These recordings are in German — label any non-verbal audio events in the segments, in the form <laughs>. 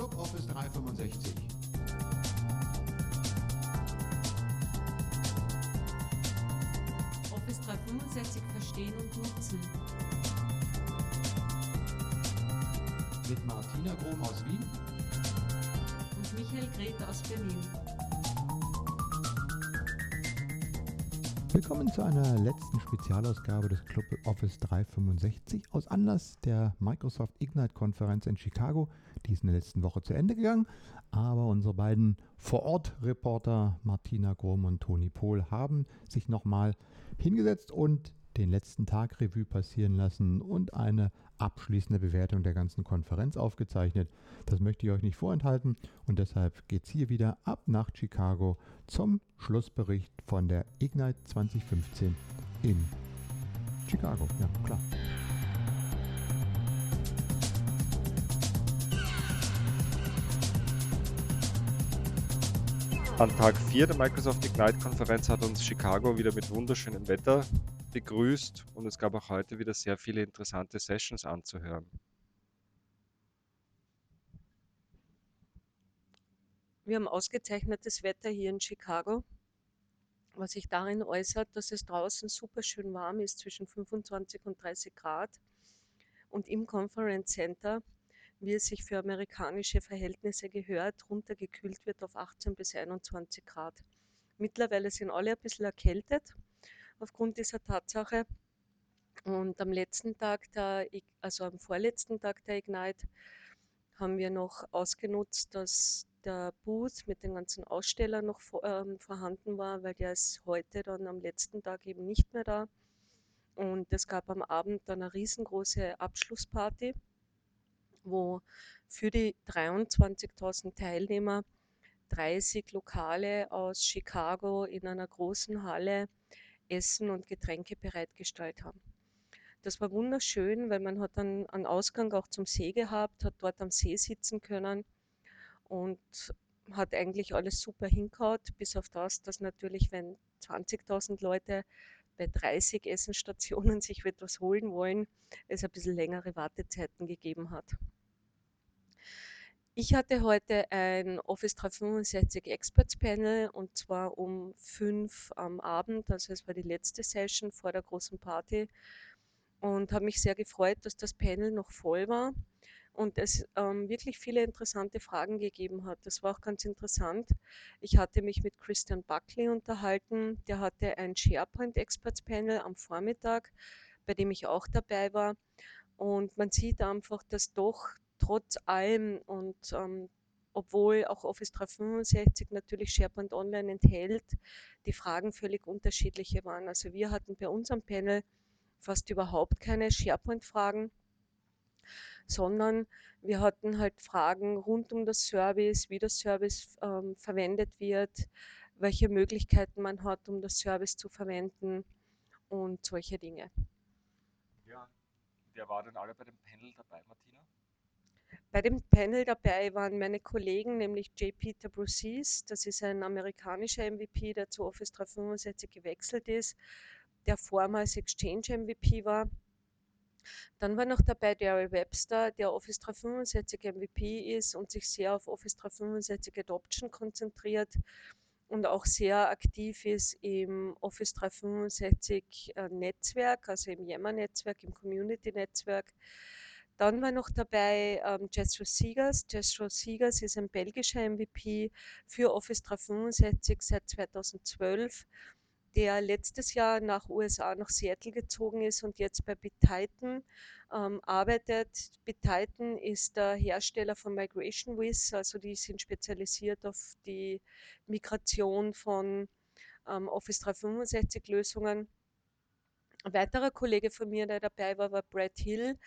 Club Office 365. Office 365 verstehen und nutzen. Mit Martina Grom aus Wien Und Michael Grete aus Berlin. Willkommen zu einer letzten Spezialausgabe des Club Office 365 aus Anlass der Microsoft Ignite-Konferenz in Chicago. Die ist in der letzten Woche zu Ende gegangen, aber unsere beiden Vor-Ort-Reporter Martina Grom und Toni Pohl haben sich nochmal hingesetzt und den letzten Tag Revue passieren lassen und eine abschließende Bewertung der ganzen Konferenz aufgezeichnet. Das möchte ich euch nicht vorenthalten und deshalb geht es hier wieder ab nach Chicago zum Schlussbericht von der Ignite 2015 in Chicago. Ja, klar. An Tag 4 der Microsoft Ignite-Konferenz hat uns Chicago wieder mit wunderschönem Wetter begrüßt und es gab auch heute wieder sehr viele interessante Sessions anzuhören. Wir haben ausgezeichnetes Wetter hier in Chicago, was sich darin äußert, dass es draußen super schön warm ist, zwischen 25 und 30 Grad. Und im Conference Center, wie es sich für amerikanische Verhältnisse gehört, runtergekühlt wird auf 18 bis 21 Grad. Mittlerweile sind alle ein bisschen erkältet aufgrund dieser Tatsache. Und am letzten Tag, der, also am vorletzten Tag der Ignite, haben wir noch ausgenutzt, dass der Booth mit den ganzen Ausstellern noch ähm, vorhanden war, weil der ist heute dann am letzten Tag eben nicht mehr da. Und es gab am Abend dann eine riesengroße Abschlussparty, wo für die 23.000 Teilnehmer 30 Lokale aus Chicago in einer großen Halle Essen und Getränke bereitgestellt haben. Das war wunderschön, weil man hat dann einen Ausgang auch zum See gehabt, hat dort am See sitzen können und hat eigentlich alles super hinkaut, bis auf das, dass natürlich, wenn 20.000 Leute bei 30 Essenstationen <laughs> sich etwas holen wollen, es ein bisschen längere Wartezeiten gegeben hat. Ich hatte heute ein Office 365 Experts Panel und zwar um fünf am Abend, also es war die letzte Session vor der großen Party und habe mich sehr gefreut, dass das Panel noch voll war und es ähm, wirklich viele interessante Fragen gegeben hat. Das war auch ganz interessant. Ich hatte mich mit Christian Buckley unterhalten, der hatte ein SharePoint Experts Panel am Vormittag, bei dem ich auch dabei war. Und man sieht einfach, dass doch trotz allem und ähm, obwohl auch Office 365 natürlich SharePoint Online enthält, die Fragen völlig unterschiedliche waren. Also wir hatten bei unserem Panel fast überhaupt keine SharePoint-Fragen, sondern wir hatten halt Fragen rund um das Service, wie das Service ähm, verwendet wird, welche Möglichkeiten man hat, um das Service zu verwenden und solche Dinge. Ja, wer war denn alle bei dem Panel dabei, Martina? Bei dem Panel dabei waren meine Kollegen, nämlich J. Peter Brucees, das ist ein amerikanischer MVP, der zu Office 365 gewechselt ist, der vormals Exchange MVP war. Dann war noch dabei Gary Webster, der Office 365 MVP ist und sich sehr auf Office 365 Adoption konzentriert und auch sehr aktiv ist im Office 365 äh, Netzwerk, also im Yammer-Netzwerk, im Community-Netzwerk. Dann war noch dabei ähm, Jethro Siegers. Jethro Siegers ist ein belgischer MVP für Office 365 seit 2012, der letztes Jahr nach USA, nach Seattle gezogen ist und jetzt bei BitTitan ähm, arbeitet. BitTitan ist der Hersteller von Migration Wiz, also die sind spezialisiert auf die Migration von ähm, Office 365 Lösungen. Ein weiterer Kollege von mir, der dabei war, war Brad Hill.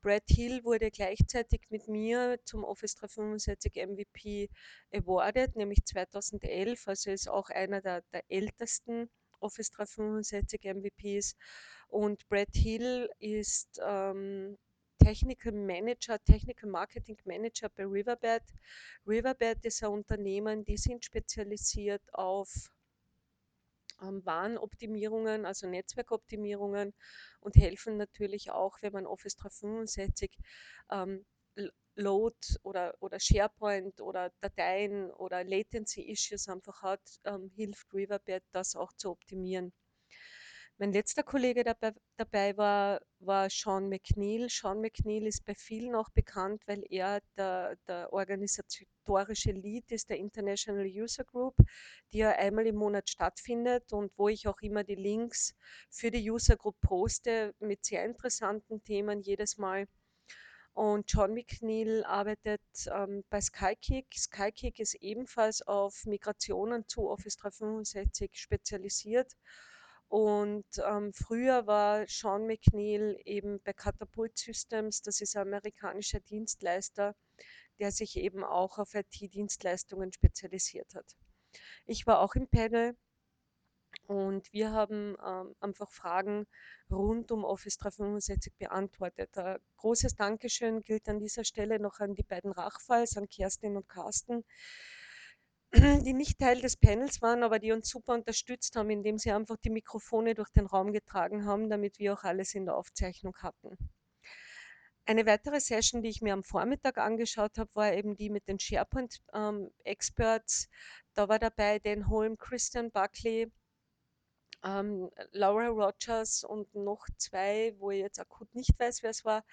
Brad Hill wurde gleichzeitig mit mir zum Office 365 MVP awarded, nämlich 2011. Also ist auch einer der, der ältesten Office 365 MVPs. Und Brad Hill ist ähm, Technical Manager, Technical Marketing Manager bei Riverbed. Riverbed ist ein Unternehmen, die sind spezialisiert auf ähm, Warnoptimierungen, also Netzwerkoptimierungen und helfen natürlich auch, wenn man Office 365 ähm, Load oder, oder SharePoint oder Dateien oder Latency-Issues einfach hat, ähm, hilft Riverbed das auch zu optimieren. Mein letzter Kollege dabei, dabei war, war Sean McNeil. Sean McNeil ist bei vielen auch bekannt, weil er der, der organisatorische Lead ist der International User Group, die ja einmal im Monat stattfindet und wo ich auch immer die Links für die User Group poste mit sehr interessanten Themen jedes Mal. Und John McNeil arbeitet ähm, bei Skykick. Skykick ist ebenfalls auf Migrationen zu Office 365 spezialisiert. Und ähm, früher war Sean McNeil eben bei Catapult Systems, das ist ein amerikanischer Dienstleister, der sich eben auch auf IT-Dienstleistungen spezialisiert hat. Ich war auch im Panel und wir haben ähm, einfach Fragen rund um Office 365 beantwortet. Ein großes Dankeschön gilt an dieser Stelle noch an die beiden Rachfalls, an Kerstin und Carsten, die nicht Teil des Panels waren, aber die uns super unterstützt haben, indem sie einfach die Mikrofone durch den Raum getragen haben, damit wir auch alles in der Aufzeichnung hatten. Eine weitere Session, die ich mir am Vormittag angeschaut habe, war eben die mit den SharePoint ähm. Da war dabei Dan Holm, Christian Buckley, ähm, Laura Rogers und noch zwei, wo ich jetzt akut nicht weiß, wer es war.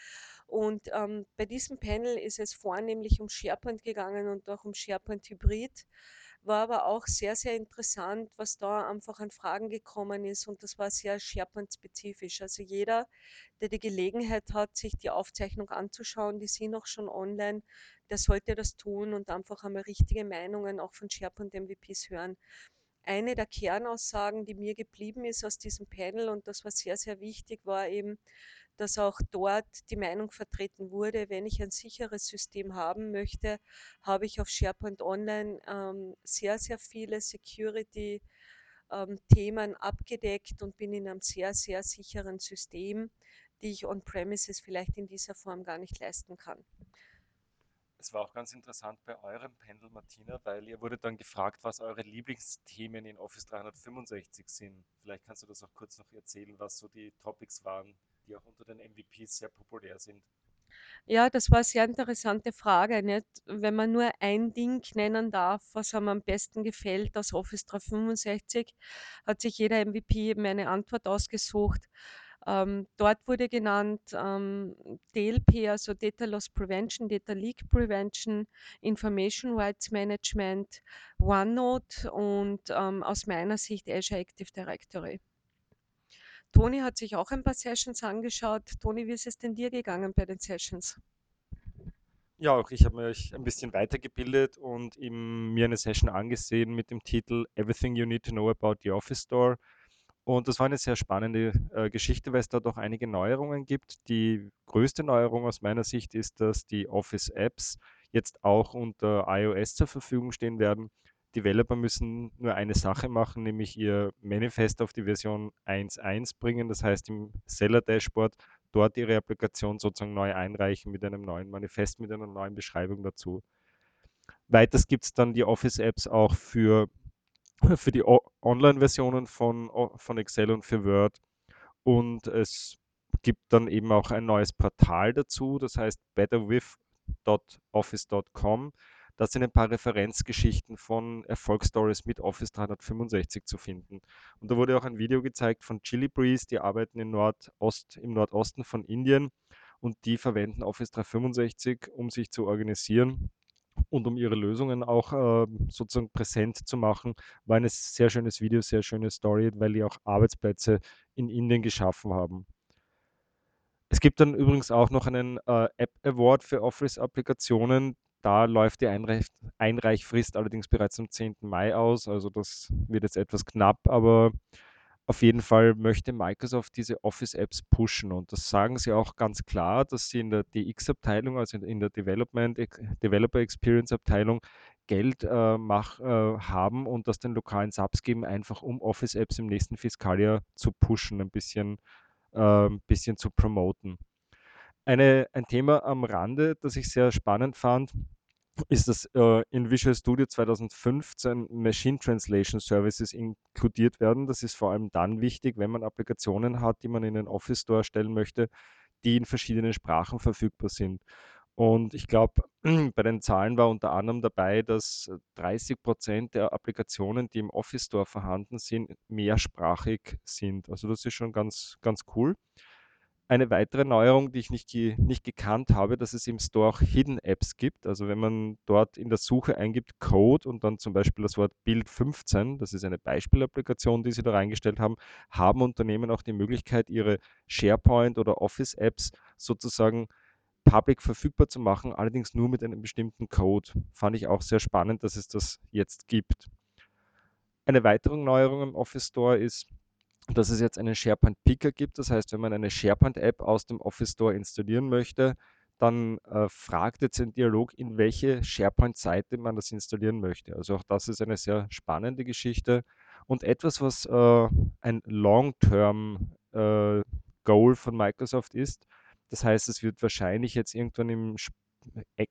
Und ähm, bei diesem Panel ist es vornehmlich um SharePoint gegangen und auch um SharePoint Hybrid. War aber auch sehr, sehr interessant, was da einfach an Fragen gekommen ist und das war sehr SharePoint-spezifisch. Also jeder, der die Gelegenheit hat, sich die Aufzeichnung anzuschauen, die sind auch schon online, der sollte das tun und einfach einmal richtige Meinungen auch von SharePoint-MVPs hören eine der Kernaussagen, die mir geblieben ist aus diesem Panel, und das war sehr, sehr wichtig, war eben, dass auch dort die Meinung vertreten wurde, wenn ich ein sicheres System haben möchte, habe ich auf SharePoint Online ähm, sehr, sehr viele Security ähm, Themen abgedeckt und bin in einem sehr, sehr sicheren System, die ich on-premises vielleicht in dieser Form gar nicht leisten kann. Es war auch ganz interessant bei eurem Panel, Martina, weil ihr wurde dann gefragt, was eure Lieblingsthemen in Office 365 sind. Vielleicht kannst du das auch kurz noch erzählen, was so die Topics waren, die auch unter den MVPs sehr populär sind. Ja, das war eine sehr interessante Frage. Nicht? Wenn man nur ein Ding nennen darf, was einem am besten gefällt aus Office 365, hat sich jeder MVP eben eine Antwort ausgesucht. Ähm, dort wurde genannt ähm, DLP, also Data Loss Prevention, Data Leak Prevention, Information Rights Management, OneNote und ähm, aus meiner Sicht Azure Active Directory. Toni hat sich auch ein paar Sessions angeschaut. Toni, wie ist es denn dir gegangen bei den Sessions? Ja, auch ich habe mich ein bisschen weitergebildet und mir eine Session angesehen mit dem Titel Everything You Need to Know About the Office Store und das war eine sehr spannende äh, Geschichte, weil es da doch einige Neuerungen gibt. Die größte Neuerung aus meiner Sicht ist, dass die Office-Apps jetzt auch unter iOS zur Verfügung stehen werden. Developer müssen nur eine Sache machen, nämlich ihr Manifest auf die Version 1.1 bringen, das heißt im Seller-Dashboard dort ihre Applikation sozusagen neu einreichen mit einem neuen Manifest, mit einer neuen Beschreibung dazu. Weiters gibt es dann die Office-Apps auch für <laughs> für die Online-Versionen von, von Excel und für Word. Und es gibt dann eben auch ein neues Portal dazu, das heißt betterwith.office.com. Da sind ein paar Referenzgeschichten von Erfolgsstories mit Office 365 zu finden. Und da wurde auch ein Video gezeigt von Chili Breeze, die arbeiten in Nordost, im Nordosten von Indien und die verwenden Office 365, um sich zu organisieren und um ihre Lösungen auch äh, sozusagen präsent zu machen, war ein sehr schönes Video, sehr schöne Story, weil die auch Arbeitsplätze in Indien geschaffen haben. Es gibt dann übrigens auch noch einen äh, App Award für Office-Applikationen. Da läuft die Einreich Einreichfrist allerdings bereits am 10. Mai aus. Also das wird jetzt etwas knapp, aber auf jeden Fall möchte Microsoft diese Office-Apps pushen und das sagen sie auch ganz klar, dass sie in der DX-Abteilung, also in der Development, Developer Experience-Abteilung Geld äh, mach, äh, haben und das den lokalen Subs geben, einfach um Office-Apps im nächsten Fiskaljahr zu pushen, ein bisschen, äh, bisschen zu promoten. Eine, ein Thema am Rande, das ich sehr spannend fand, ist, dass äh, in Visual Studio 2015 Machine Translation Services inkludiert werden. Das ist vor allem dann wichtig, wenn man Applikationen hat, die man in den Office Store stellen möchte, die in verschiedenen Sprachen verfügbar sind. Und ich glaube, <clears throat> bei den Zahlen war unter anderem dabei, dass 30 Prozent der Applikationen, die im Office Store vorhanden sind, mehrsprachig sind. Also das ist schon ganz, ganz cool. Eine weitere Neuerung, die ich nicht, nicht gekannt habe, dass es im Store auch Hidden Apps gibt. Also wenn man dort in der Suche eingibt Code und dann zum Beispiel das Wort Bild 15, das ist eine Beispielapplikation, die sie da reingestellt haben, haben Unternehmen auch die Möglichkeit, ihre SharePoint oder Office Apps sozusagen public verfügbar zu machen, allerdings nur mit einem bestimmten Code. Fand ich auch sehr spannend, dass es das jetzt gibt. Eine weitere Neuerung im Office Store ist, dass es jetzt einen SharePoint Picker gibt. Das heißt, wenn man eine SharePoint App aus dem Office Store installieren möchte, dann äh, fragt jetzt ein Dialog, in welche SharePoint-Seite man das installieren möchte. Also auch das ist eine sehr spannende Geschichte und etwas, was äh, ein Long-Term äh, von Microsoft ist. Das heißt, es wird wahrscheinlich jetzt irgendwann im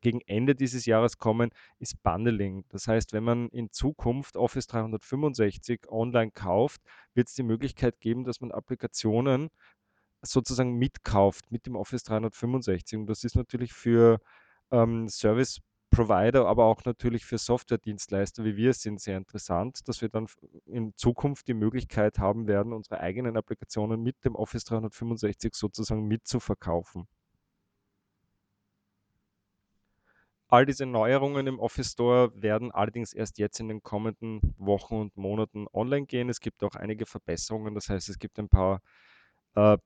gegen Ende dieses Jahres kommen, ist Bundling. Das heißt, wenn man in Zukunft Office 365 online kauft, wird es die Möglichkeit geben, dass man Applikationen sozusagen mitkauft mit dem Office 365. Und das ist natürlich für ähm, Service Provider, aber auch natürlich für Software-Dienstleister, wie wir es sind, sehr interessant, dass wir dann in Zukunft die Möglichkeit haben werden, unsere eigenen Applikationen mit dem Office 365 sozusagen mitzuverkaufen. All diese Neuerungen im Office Store werden allerdings erst jetzt in den kommenden Wochen und Monaten online gehen. Es gibt auch einige Verbesserungen, das heißt, es gibt ein paar äh,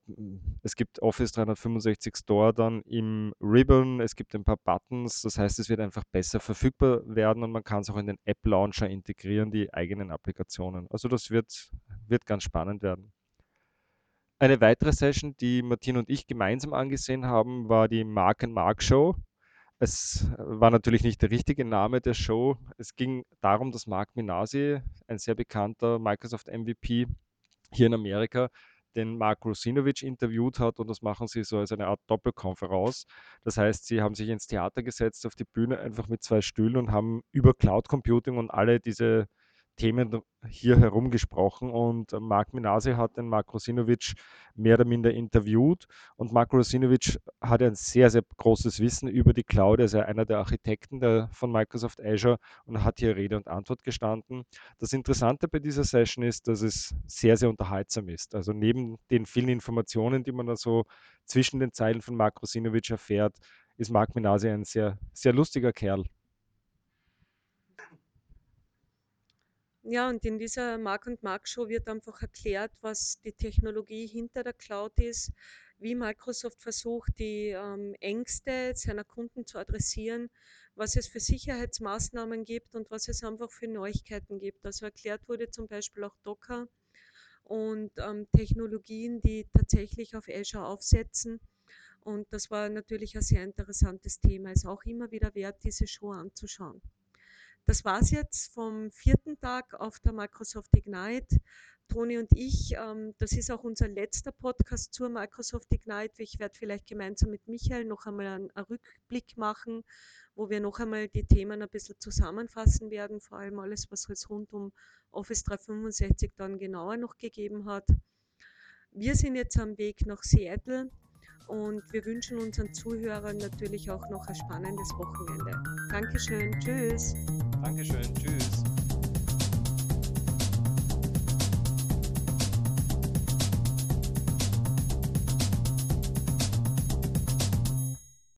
es gibt Office 365 Store dann im Ribbon, es gibt ein paar Buttons, das heißt, es wird einfach besser verfügbar werden und man kann es auch in den App Launcher integrieren, die eigenen Applikationen. Also das wird, wird ganz spannend werden. Eine weitere Session, die Martin und ich gemeinsam angesehen haben, war die Mark Mark Show. Es war natürlich nicht der richtige Name der Show. Es ging darum, dass Mark Minasi, ein sehr bekannter Microsoft MVP hier in Amerika, den Mark Rosinovic interviewt hat und das machen sie so als eine Art Doppelkonferenz. Das heißt, sie haben sich ins Theater gesetzt, auf die Bühne einfach mit zwei Stühlen und haben über Cloud Computing und alle diese Themen hier herumgesprochen und Mark Minasi hat den Mark Rosinovic mehr oder minder interviewt und Mark Rosinovic hat ein sehr, sehr großes Wissen über die Cloud. Er ist ja einer der Architekten der, von Microsoft Azure und hat hier Rede und Antwort gestanden. Das Interessante bei dieser Session ist, dass es sehr, sehr unterhaltsam ist. Also neben den vielen Informationen, die man da so zwischen den Zeilen von Mark Rosinovic erfährt, ist Mark Minasi ein sehr, sehr lustiger Kerl. Ja, und in dieser Mark und Mark Show wird einfach erklärt, was die Technologie hinter der Cloud ist, wie Microsoft versucht, die ähm, Ängste seiner Kunden zu adressieren, was es für Sicherheitsmaßnahmen gibt und was es einfach für Neuigkeiten gibt. Also erklärt wurde zum Beispiel auch Docker und ähm, Technologien, die tatsächlich auf Azure aufsetzen. Und das war natürlich ein sehr interessantes Thema. Es ist auch immer wieder wert, diese Show anzuschauen. Das war es jetzt vom vierten Tag auf der Microsoft Ignite. Toni und ich, ähm, das ist auch unser letzter Podcast zur Microsoft Ignite. Ich werde vielleicht gemeinsam mit Michael noch einmal einen, einen Rückblick machen, wo wir noch einmal die Themen ein bisschen zusammenfassen werden, vor allem alles, was es rund um Office 365 dann genauer noch gegeben hat. Wir sind jetzt am Weg nach Seattle und wir wünschen unseren Zuhörern natürlich auch noch ein spannendes Wochenende. Dankeschön, tschüss. Dankeschön, tschüss.